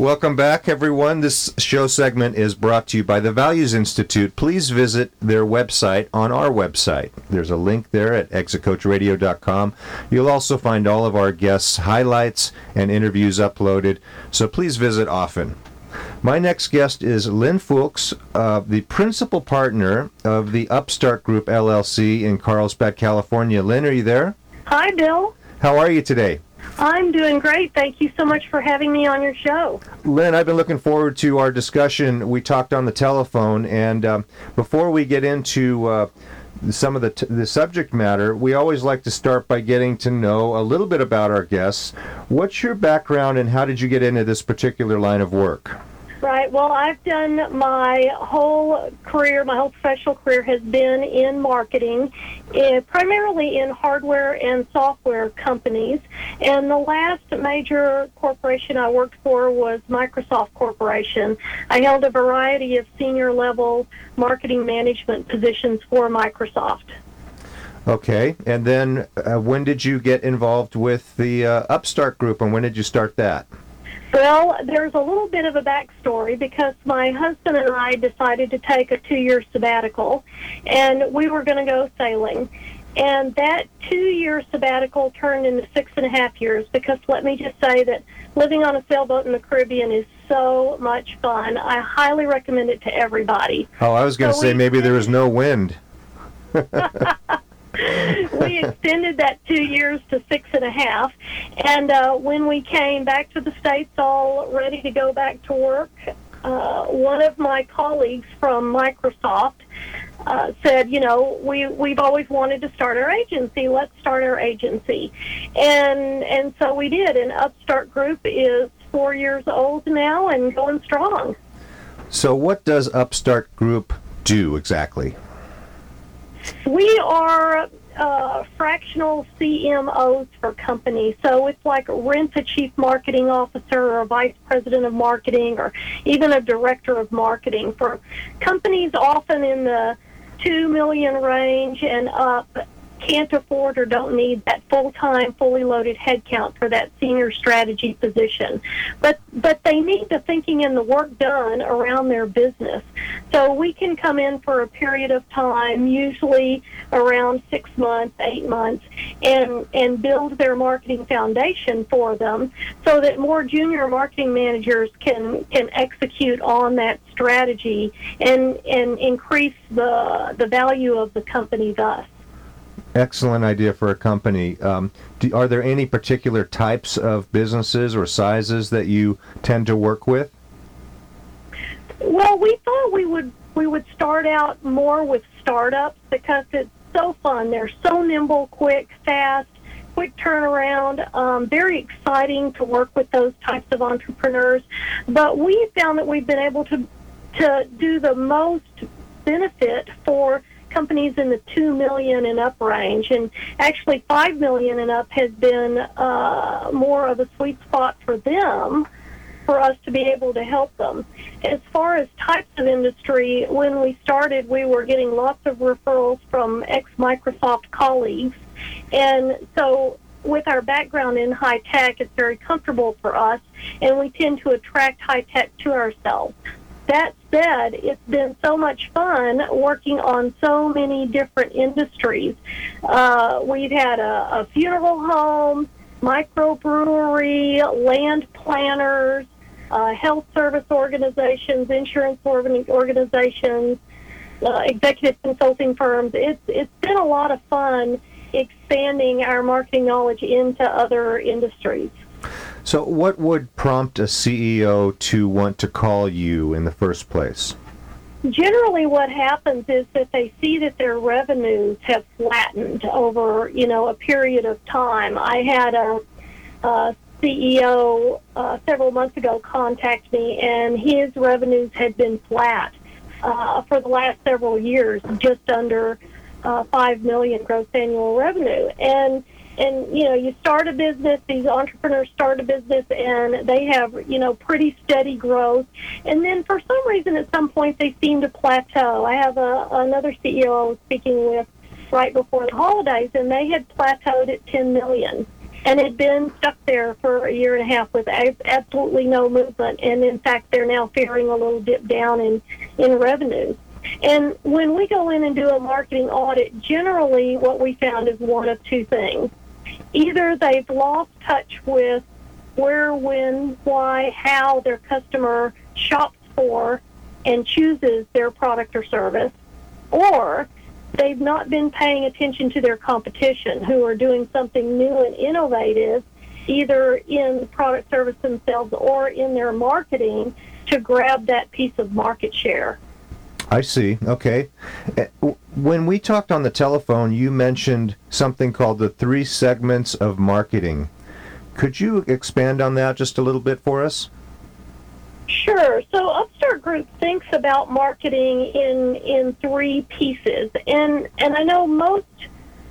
Welcome back, everyone. This show segment is brought to you by the Values Institute. Please visit their website on our website. There's a link there at exitcoachradio.com. You'll also find all of our guests' highlights and interviews uploaded, so please visit often. My next guest is Lynn Fuchs, uh, the principal partner of the Upstart Group LLC in Carlsbad, California. Lynn, are you there? Hi, Bill. How are you today? I'm doing great. Thank you so much for having me on your show. Lynn, I've been looking forward to our discussion. We talked on the telephone, and um, before we get into uh, some of the, t- the subject matter, we always like to start by getting to know a little bit about our guests. What's your background, and how did you get into this particular line of work? Right. Well, I've done my whole career, my whole professional career has been in marketing, eh, primarily in hardware and software companies. And the last major corporation I worked for was Microsoft Corporation. I held a variety of senior level marketing management positions for Microsoft. Okay, and then uh, when did you get involved with the uh, Upstart Group, and when did you start that? Well, there's a little bit of a backstory because my husband and I decided to take a two year sabbatical and we were going to go sailing. And that two year sabbatical turned into six and a half years because let me just say that living on a sailboat in the Caribbean is so much fun. I highly recommend it to everybody. Oh, I was going to So say we- maybe there was no wind. we extended that two years to six and a half. And uh, when we came back to the States, all ready to go back to work, uh, one of my colleagues from Microsoft uh, said, you know, we we've always wanted to start our agency. Let's start our agency, and and so we did. And Upstart Group is four years old now and going strong. So, what does Upstart Group do exactly? We are uh, fractional CMOs for companies. So it's like rent a chief marketing officer or a vice president of marketing or even a director of marketing for companies often in the two million range and up can't afford or don't need that full-time, fully loaded headcount for that senior strategy position. But but they need the thinking and the work done around their business. So we can come in for a period of time, usually around six months, eight months, and and build their marketing foundation for them, so that more junior marketing managers can can execute on that strategy and and increase the the value of the company thus. Excellent idea for a company. Um, do, are there any particular types of businesses or sizes that you tend to work with? Well, we thought we would we would start out more with startups because it's so fun. They're so nimble, quick, fast, quick turnaround. Um, very exciting to work with those types of entrepreneurs. But we found that we've been able to to do the most benefit for companies in the two million and up range, and actually five million and up has been uh, more of a sweet spot for them for us to be able to help them. As far as types of industry, when we started, we were getting lots of referrals from ex Microsoft colleagues. And so, with our background in high tech, it's very comfortable for us, and we tend to attract high tech to ourselves. That said, it's been so much fun working on so many different industries. Uh, we've had a, a funeral home, microbrewery, land planners, uh, health service organizations, insurance organizations, uh, executive consulting firms. It's it's been a lot of fun expanding our marketing knowledge into other industries. So, what would prompt a CEO to want to call you in the first place? Generally, what happens is that they see that their revenues have flattened over, you know, a period of time. I had a, a CEO uh, several months ago contact me, and his revenues had been flat uh, for the last several years, just under uh, five million gross annual revenue. And and you know, you start a business. These entrepreneurs start a business, and they have you know pretty steady growth. And then for some reason, at some point, they seem to plateau. I have a, another CEO I was speaking with right before the holidays, and they had plateaued at 10 million and had been stuck there for a year and a half with absolutely no movement. And in fact, they're now fearing a little dip down in in revenues. And when we go in and do a marketing audit, generally what we found is one of two things. Either they've lost touch with where, when, why, how their customer shops for and chooses their product or service, or they've not been paying attention to their competition who are doing something new and innovative either in product service themselves or in their marketing to grab that piece of market share. I see. Okay. Eh, when we talked on the telephone, you mentioned something called the three segments of marketing. Could you expand on that just a little bit for us? Sure. So Upstart Group thinks about marketing in in three pieces, and and I know most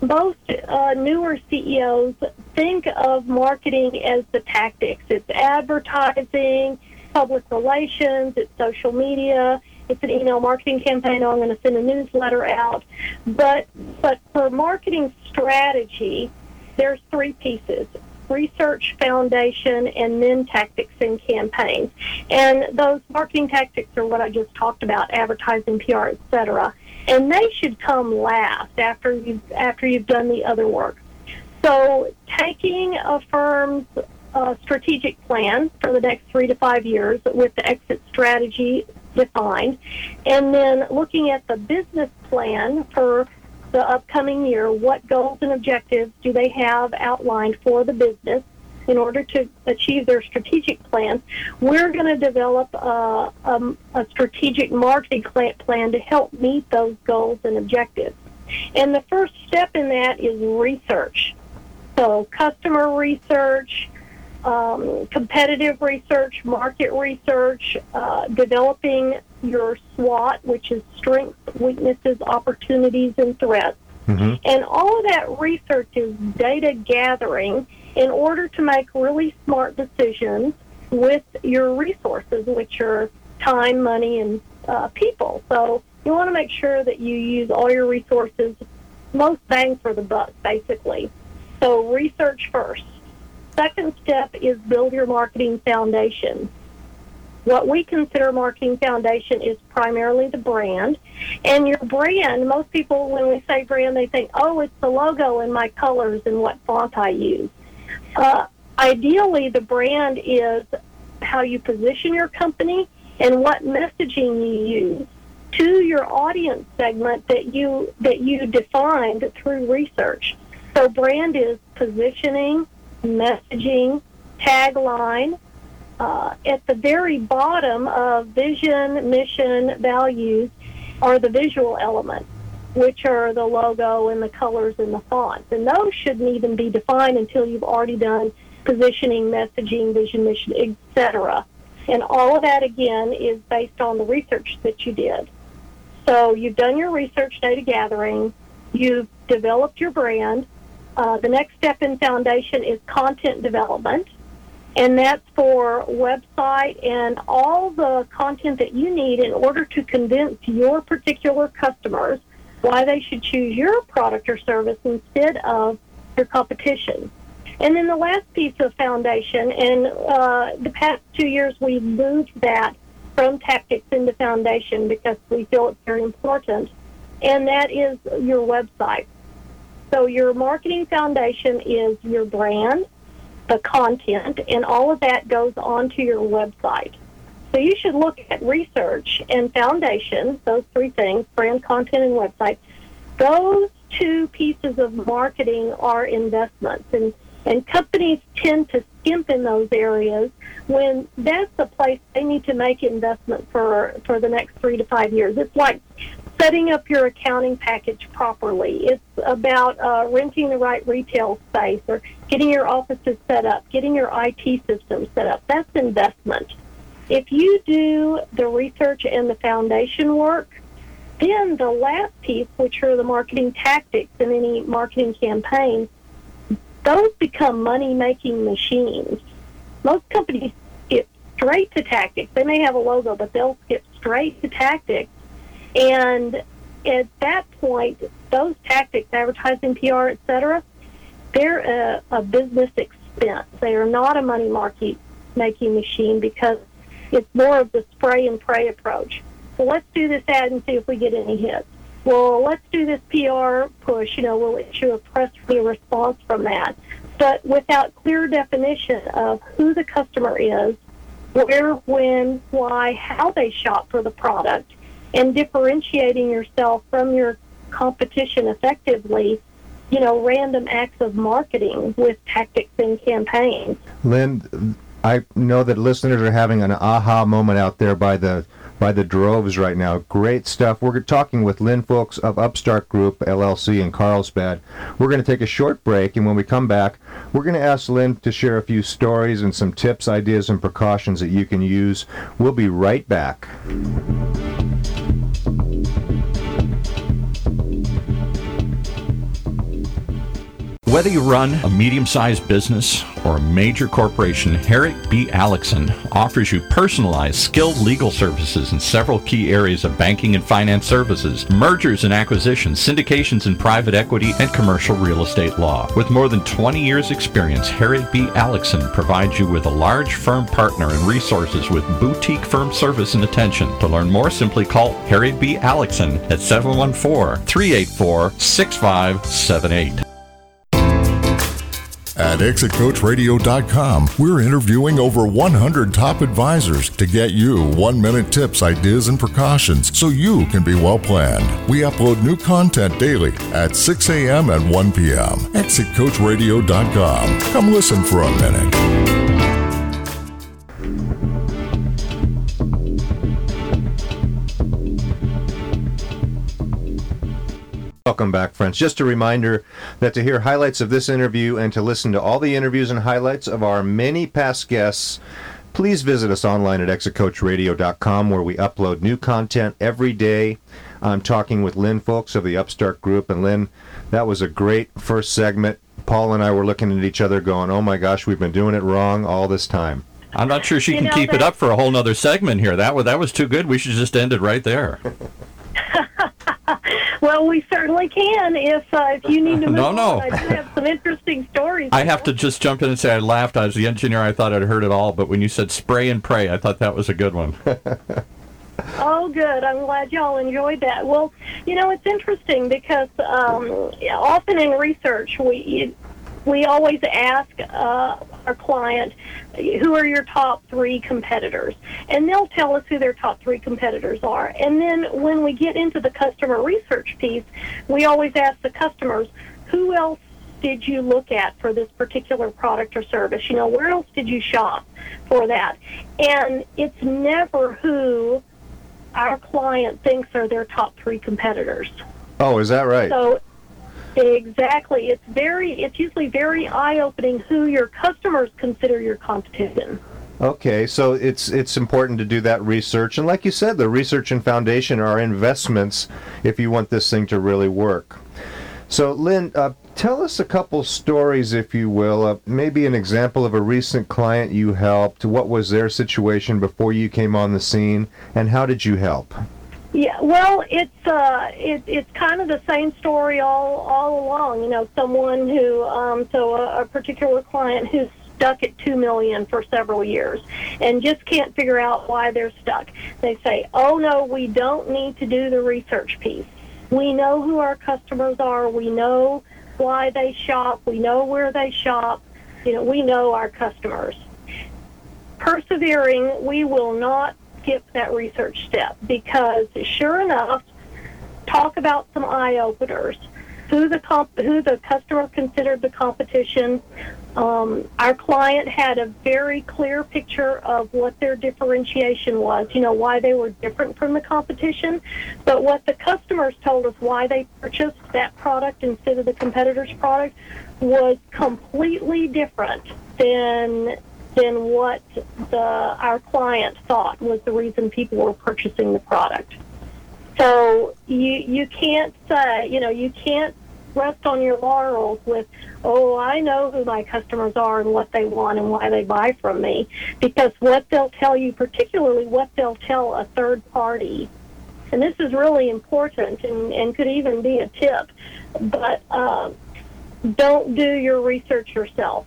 most uh, newer CEOs think of marketing as the tactics. It's advertising, public relations, it's social media, it's an email marketing campaign. I'm going to send a newsletter out, but but for marketing strategy, there's three pieces research foundation, and then tactics and campaigns. And those marketing tactics are what I just talked about, advertising, PR, etc. And they should come last after you've after you've done the other work. So taking a firm's uh, strategic plan for the next three to five years with the exit strategy defined, and then looking at the business plan for the upcoming year, what goals and objectives do they have outlined for the business in order to achieve their strategic plan? We're going to develop a, a, a strategic marketing plan to help meet those goals and objectives. And the first step in that is research. So, customer research, um, competitive research, market research, uh, developing your SWOT, which is strengths, weaknesses, opportunities, and threats. Mm-hmm. And all of that research is data gathering in order to make really smart decisions with your resources, which are time, money, and uh, people. So you want to make sure that you use all your resources, most bang for the buck, basically. So research first. Second step is build your marketing foundation. What we consider marketing foundation is primarily the brand. And your brand, most people, when we say brand, they think, oh, it's the logo and my colors and what font I use. Uh, ideally, the brand is how you position your company and what messaging you use to your audience segment that you that you defined through research. So brand is positioning, messaging, tagline, uh, at the very bottom of vision, mission, values are the visual elements, which are the logo and the colors and the fonts. And those shouldn't even be defined until you've already done positioning, messaging, vision, mission, etc. And all of that, again, is based on the research that you did. So you've done your research data gathering, you've developed your brand. Uh, the next step in foundation is content development and that's for website and all the content that you need in order to convince your particular customers why they should choose your product or service instead of your competition. And then the last piece of foundation, and uh, the past two years we've moved that from tactics into foundation because we feel it's very important, and that is your website. So your marketing foundation is your brand, the content, and all of that goes onto your website. So you should look at research and foundation, those three things, brand, content, and website. Those two pieces of marketing are investments, and, and companies tend to skimp in those areas when that's the place they need to make investment for, for the next three to five years. It's like setting up your accounting package properly. It's about uh, renting the right retail space or getting your offices set up, getting your IT system set up. That's investment. If you do the research and the foundation work, then the last piece, which are the marketing tactics in any marketing campaign, those become money making machines. Most companies skip straight to tactics. They may have a logo, but they'll skip straight to tactics. And at that point, those tactics, advertising, PR, etc., they're a, a business expense. They are not a money market making machine because it's more of the spray and pray approach. Well, let's do this ad and see if we get any hits. Well, let's do this PR push. You know, we'll issue a press response from that. But without clear definition of who the customer is, where, when, why, how they shop for the product, and differentiating yourself from your competition effectively, you know, random acts of marketing with tactics and campaigns. Lynn, I know that listeners are having an aha moment out there by the by the droves right now. Great stuff. We're talking with Lynn Fuchs of Upstart Group LLC in Carlsbad. We're going to take a short break, and when we come back, we're going to ask Lynn to share a few stories and some tips, ideas, and precautions that you can use. We'll be right back. Whether you run a medium sized business or a major corporation, Herrick B. Alexson offers you personalized, skilled legal services in several key areas of banking and finance services, mergers and acquisitions, syndications and private equity, and commercial real estate law. With more than 20 years' experience, Herrick B. Alexson provides you with a large firm partner and resources with boutique firm service and attention. To learn more, simply call Herrick B. Alexson at 714 384 6578. At exitcoachradio.com, we're interviewing over 100 top advisors to get you one minute tips, ideas, and precautions so you can be well planned. We upload new content daily at 6 a.m. and 1 p.m. ExitCoachRadio.com. Come listen for a minute. Welcome back, friends. Just a reminder that to hear highlights of this interview and to listen to all the interviews and highlights of our many past guests, please visit us online at exitcoachradio.com where we upload new content every day. I'm talking with Lynn Fuchs of the Upstart Group. And Lynn, that was a great first segment. Paul and I were looking at each other going, oh my gosh, we've been doing it wrong all this time. I'm not sure she You can know, keep it up for a whole nother segment here. That was that was too good. We should just end it right there. Well, we certainly can if uh, if you need to move No, no. on. I do have some interesting stories. I have to just jump in and say I laughed. I was the engineer. I thought I'd heard it all, but when you said spray and pray, I thought that was a good one. Oh, good. I'm glad y'all enjoyed that. Well, you know, it's interesting because um, often in research, we we always ask uh, our client, who are your top three competitors? And they'll tell us who their top three competitors are. And then when we get into the customer research piece, we always ask the customers, who else did you look at for this particular product or service? You know, where else did you shop for that? And it's never who our client thinks are their top three competitors. Oh, is that right? So exactly, it's very it's usually very eye opening who your customers consider your competition. Okay, so it's it's important to do that research, and like you said, the research and foundation are investments if you want this thing to really work. So, Lynn, uh, tell us a couple stories, if you will. Uh, maybe an example of a recent client you helped. What was their situation before you came on the scene, and how did you help? Yeah, well, it's uh, it, it's kind of the same story all all along. You know, someone who um, so a, a particular client who's stuck at two million for several years and just can't figure out why they're stuck. They say, "Oh no, we don't need to do the research piece. We know who our customers are. We know why they shop. We know where they shop. You know, we know our customers." Persevering, we will not skip that research step because sure enough, talk about some eye openers. Who the comp- who the customer considered the competition, Um, our client had a very clear picture of what their differentiation was, you know, why they were different from the competition. But what the customers told us why they purchased that product instead of the competitor's product was completely different than than what the our client thought was the reason people were purchasing the product. So you you can't say, you know, you can't rest on your laurels with, oh, I know who my customers are and what they want and why they buy from me. Because what they'll tell you, particularly what they'll tell a third party, and this is really important and, and could even be a tip, but uh, don't do your research yourself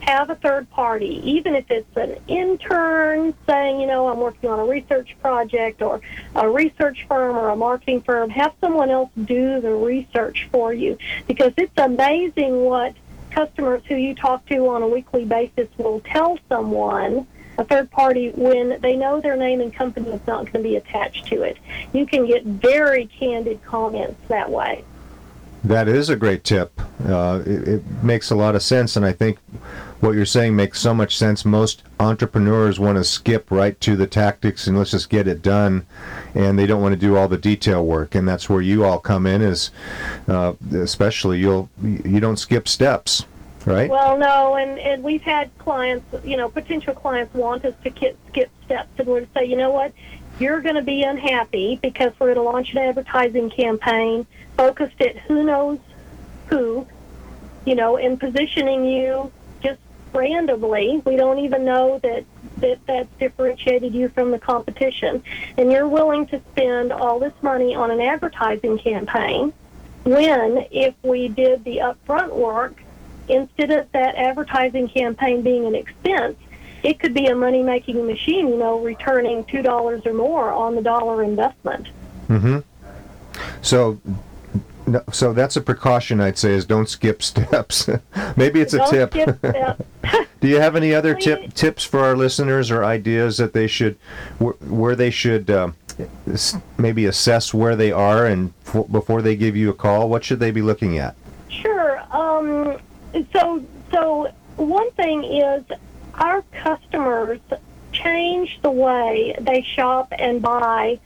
have a third party, even if it's an intern saying, you know, I'm working on a research project or a research firm or a marketing firm, have someone else do the research for you because it's amazing what customers who you talk to on a weekly basis will tell someone a third party when they know their name and company is not going to be attached to it. You can get very candid comments that way. That is a great tip. Uh, it, it, makes a lot of sense, and I think what you're saying makes so much sense. Most entrepreneurs want to skip right to the tactics and let's just get it done, and they don't want to do all the detail work. And that's where you all come in, is uh, especially you'll you don't skip steps, right? Well, no, and and we've had clients, you know, potential clients want us to skip steps, and we're to say, you know what, you're going to be unhappy because we're going to launch an advertising campaign focused at who knows who, you know, and positioning you randomly. We don't even know that, that that's differentiated you from the competition. And you're willing to spend all this money on an advertising campaign when, if we did the upfront work, instead of that advertising campaign being an expense, it could be a money making machine, you know, returning $2 or more on the dollar investment. Mm-hmm. So no, so that's a precaution I'd say is don't skip steps. Maybe it's don't a tip. Do you have any other tip tips for our listeners or ideas that they should where they should uh, maybe assess where they are and before they give you a call? What should they be looking at? Sure. Um, so so one thing is our customers change the way they shop and buy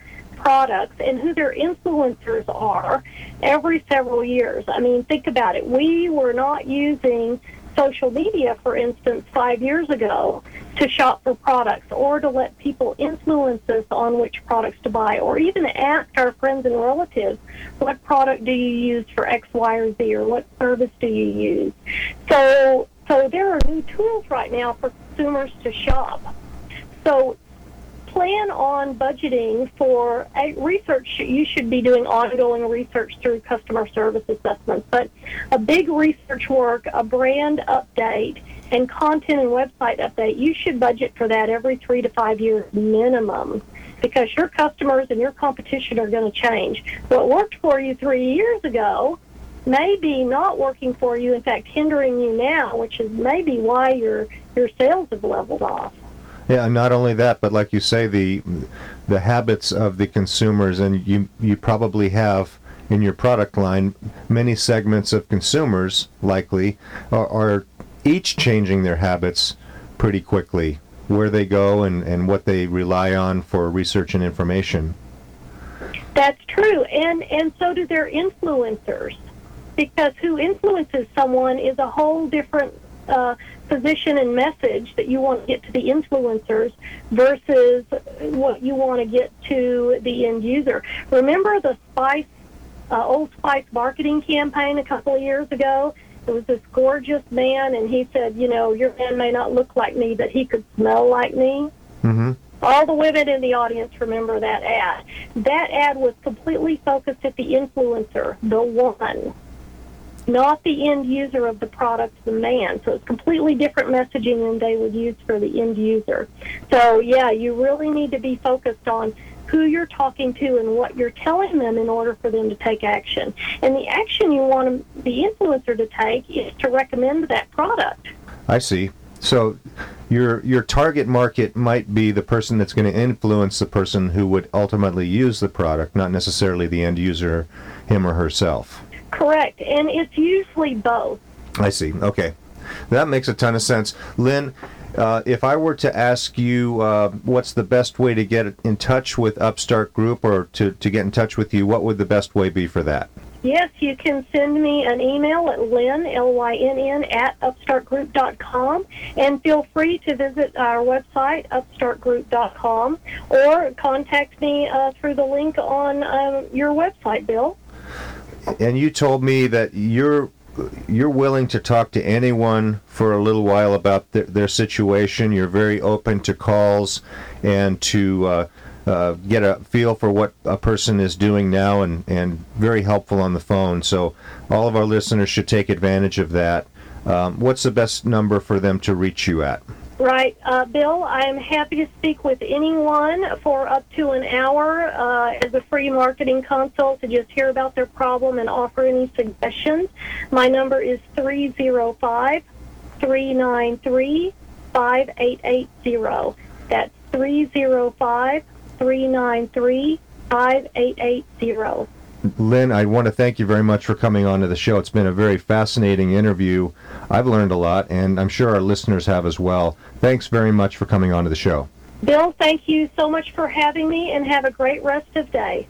products and who their influencers are every several years. I mean, think about it. We were not using social media, for instance, five years ago to shop for products or to let people influence us on which products to buy or even ask our friends and relatives, what product do you use for X, Y, or Z or what service do you use? So, so there are new tools right now for consumers to shop. So plan on budgeting for research. You should be doing ongoing research through customer service assessments, but a big research work, a brand update, and content and website update, you should budget for that every three to five years minimum because your customers and your competition are going to change. What worked for you three years ago may be not working for you, in fact, hindering you now, which is maybe why your, your sales have leveled off. Yeah, not only that, but like you say, the the habits of the consumers, and you you probably have in your product line many segments of consumers likely are, are each changing their habits pretty quickly, where they go and, and what they rely on for research and information. That's true, and and so do their influencers, because who influences someone is a whole different uh, position and message that you want to get to the influencers versus what you want to get to the end user. Remember the Spice, uh, Old Spice marketing campaign a couple of years ago? It was this gorgeous man, and he said, you know, your man may not look like me, but he could smell like me. Mm-hmm. All the women in the audience remember that ad. That ad was completely focused at the influencer, the one not the end user of the product, the man. So it's completely different messaging than they would use for the end user. So yeah, you really need to be focused on who you're talking to and what you're telling them in order for them to take action. And the action you want the influencer to take is to recommend that product. I see. So your your target market might be the person that's going to influence the person who would ultimately use the product, not necessarily the end user, him or herself. Correct, and it's usually both. I see. Okay. That makes a ton of sense. Lynn, uh, if I were to ask you uh, what's the best way to get in touch with Upstart Group or to, to get in touch with you, what would the best way be for that? Yes, you can send me an email at lynn, L-Y-N-N, at upstartgroup.com, and feel free to visit our website, upstartgroup.com, or contact me uh, through the link on um, your website, Bill. And you told me that you're you're willing to talk to anyone for a little while about their, their situation. You're very open to calls and to uh, uh, get a feel for what a person is doing now and, and very helpful on the phone. So all of our listeners should take advantage of that. Um, what's the best number for them to reach you at? Right. Uh, Bill, I am happy to speak with anyone for up to an hour uh, as a free marketing consult to just hear about their problem and offer any suggestions. My number is 305 393 5880. That's 305 393 5880. Lynn, I want to thank you very much for coming on to the show. It's been a very fascinating interview. I've learned a lot, and I'm sure our listeners have as well. Thanks very much for coming on to the show. Bill, thank you so much for having me, and have a great rest of day.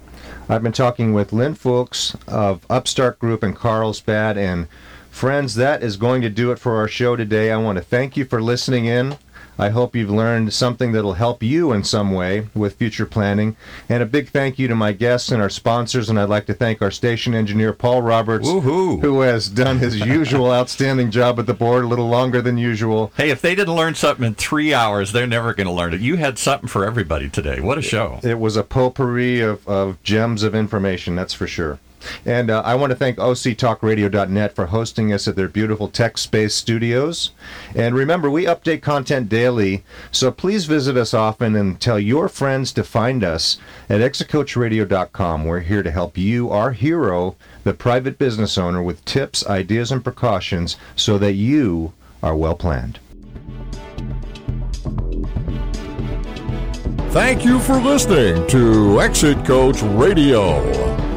I've been talking with Lynn Fuchs of Upstart Group in Carlsbad, and friends, that is going to do it for our show today. I want to thank you for listening in. I hope you've learned something that'll help you in some way with future planning. And a big thank you to my guests and our sponsors. And I'd like to thank our station engineer, Paul Roberts, Woohoo. who has done his usual outstanding job at the board a little longer than usual. Hey, if they didn't learn something in three hours, they're never going to learn it. You had something for everybody today. What a show. It was a potpourri of, of gems of information, that's for sure. And uh, I want to thank OCTalkRadio.net for hosting us at their beautiful Tech Space studios. And remember, we update content daily, so please visit us often and tell your friends to find us at exitcoachradio.com. We're here to help you, our hero, the private business owner, with tips, ideas, and precautions so that you are well planned. Thank you for listening to Exit Coach Radio.